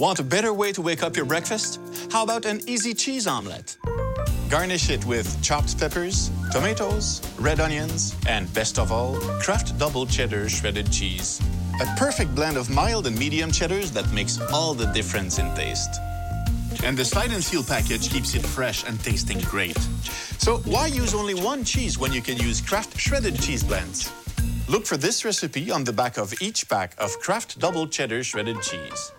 Want a better way to wake up your breakfast? How about an easy cheese omelette? Garnish it with chopped peppers, tomatoes, red onions, and best of all, Kraft Double Cheddar shredded cheese. A perfect blend of mild and medium cheddars that makes all the difference in taste. And the slide and seal package keeps it fresh and tasting great. So why use only one cheese when you can use Kraft shredded cheese blends? Look for this recipe on the back of each pack of Kraft Double Cheddar shredded cheese.